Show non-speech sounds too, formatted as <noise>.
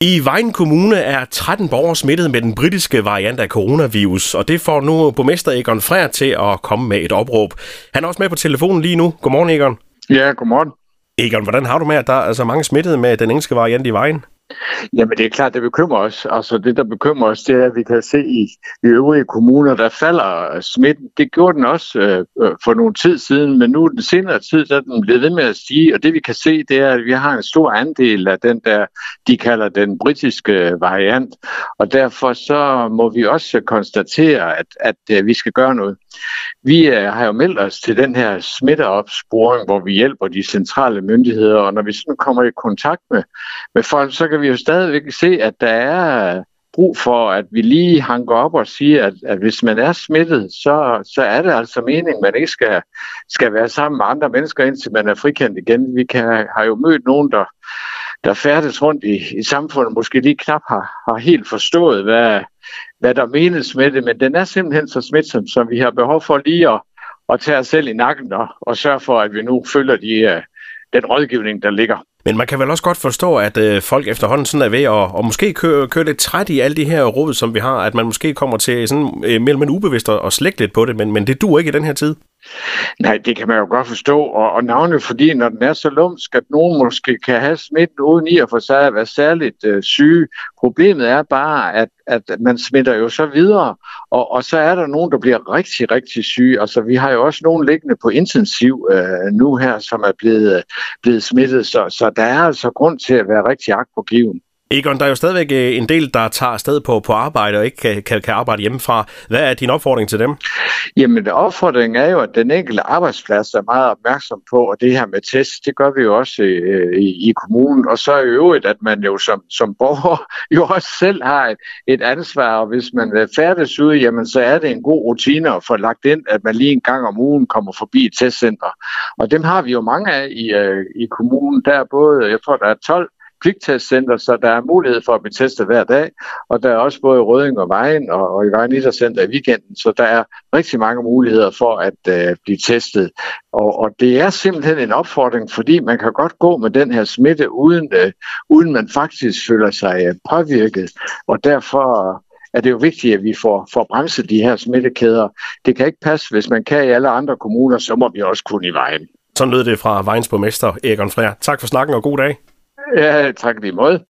I Vejen Kommune er 13 borgere smittet med den britiske variant af coronavirus, og det får nu borgmester Egon Frær til at komme med et opråb. Han er også med på telefonen lige nu. Godmorgen, Egon. Ja, godmorgen. Egon, hvordan har du med, at der er så mange smittet med den engelske variant i Vejen? Jamen det er klart, det bekymrer os. Altså det, der bekymrer os, det er, at vi kan se i, i øvrige kommuner, der falder øh, smitten. Det gjorde den også øh, øh, for nogle tid siden, men nu den senere tid, der er den blevet ved med at stige. Og det vi kan se, det er, at vi har en stor andel af den der, de kalder den britiske øh, variant. Og derfor så må vi også konstatere, at, at, at øh, vi skal gøre noget. Vi øh, har jo meldt os til den her smitteopsporing, hvor vi hjælper de centrale myndigheder, og når vi sådan kommer i kontakt med, med folk, så kan vi jo stadigvæk se, at der er øh, brug for, at vi lige hanker op og siger, at, at hvis man er smittet, så, så er det altså meningen, at man ikke skal, skal være sammen med andre mennesker, indtil man er frikendt igen. Vi kan, har jo mødt nogen, der, der færdes rundt i, i samfundet, måske lige knap har, har helt forstået, hvad, hvad der menes med det, men den er simpelthen så smitsom, som vi har behov for lige at, at tage os selv i nakken og, og sørge for, at vi nu følger de, uh, den rådgivning, der ligger. Men man kan vel også godt forstå, at øh, folk efterhånden sådan er ved at og måske køre, køre lidt træt i alle de her råd, som vi har, at man måske kommer til sådan øh, mellem en ubevidst og slække lidt på det, men, men det duer ikke i den her tid. Nej, det kan man jo godt forstå, og, og navnet fordi, når den er så lumsk, at nogen måske kan have smitten uden i at for sig at være særligt øh, syge. Problemet er bare, at, at man smitter jo så videre, og, og så er der nogen, der bliver rigtig, rigtig syge. Altså, vi har jo også nogen liggende på intensiv øh, nu her, som er blevet, øh, blevet smittet, så, så der er altså grund til at være rigtig agtpågiven. Egon, der er jo stadigvæk øh, en del, der tager sted på, på arbejde og ikke kan, kan, kan arbejde hjemmefra. Hvad er din opfordring til dem? Jamen, opfordringen er jo, at den enkelte arbejdsplads er meget opmærksom på, og det her med test, det gør vi jo også i, i, i kommunen. Og så i øvrigt, at man jo som, som borger <laughs> jo også selv har et, et ansvar, og hvis man øh, færdes ude, jamen så er det en god rutine at få lagt ind, at man lige en gang om ugen kommer forbi et testcenter. Og dem har vi jo mange af i, i kommunen. Der er både, jeg tror, der er 12 kviktestcenter, så der er mulighed for at blive testet hver dag, og der er også både Røding og Vejen og, og i Vejen Idrætscenter i weekenden, så der er rigtig mange muligheder for at øh, blive testet. Og, og det er simpelthen en opfordring, fordi man kan godt gå med den her smitte, uden, øh, uden man faktisk føler sig øh, påvirket, og derfor øh, er det jo vigtigt, at vi får, får bremset de her smittekæder. Det kan ikke passe, hvis man kan i alle andre kommuner, så må vi også kunne i vejen. Sådan lød det fra Vejens borgmester Egon Frær. Tak for snakken og god dag. Ja, tak lige måde.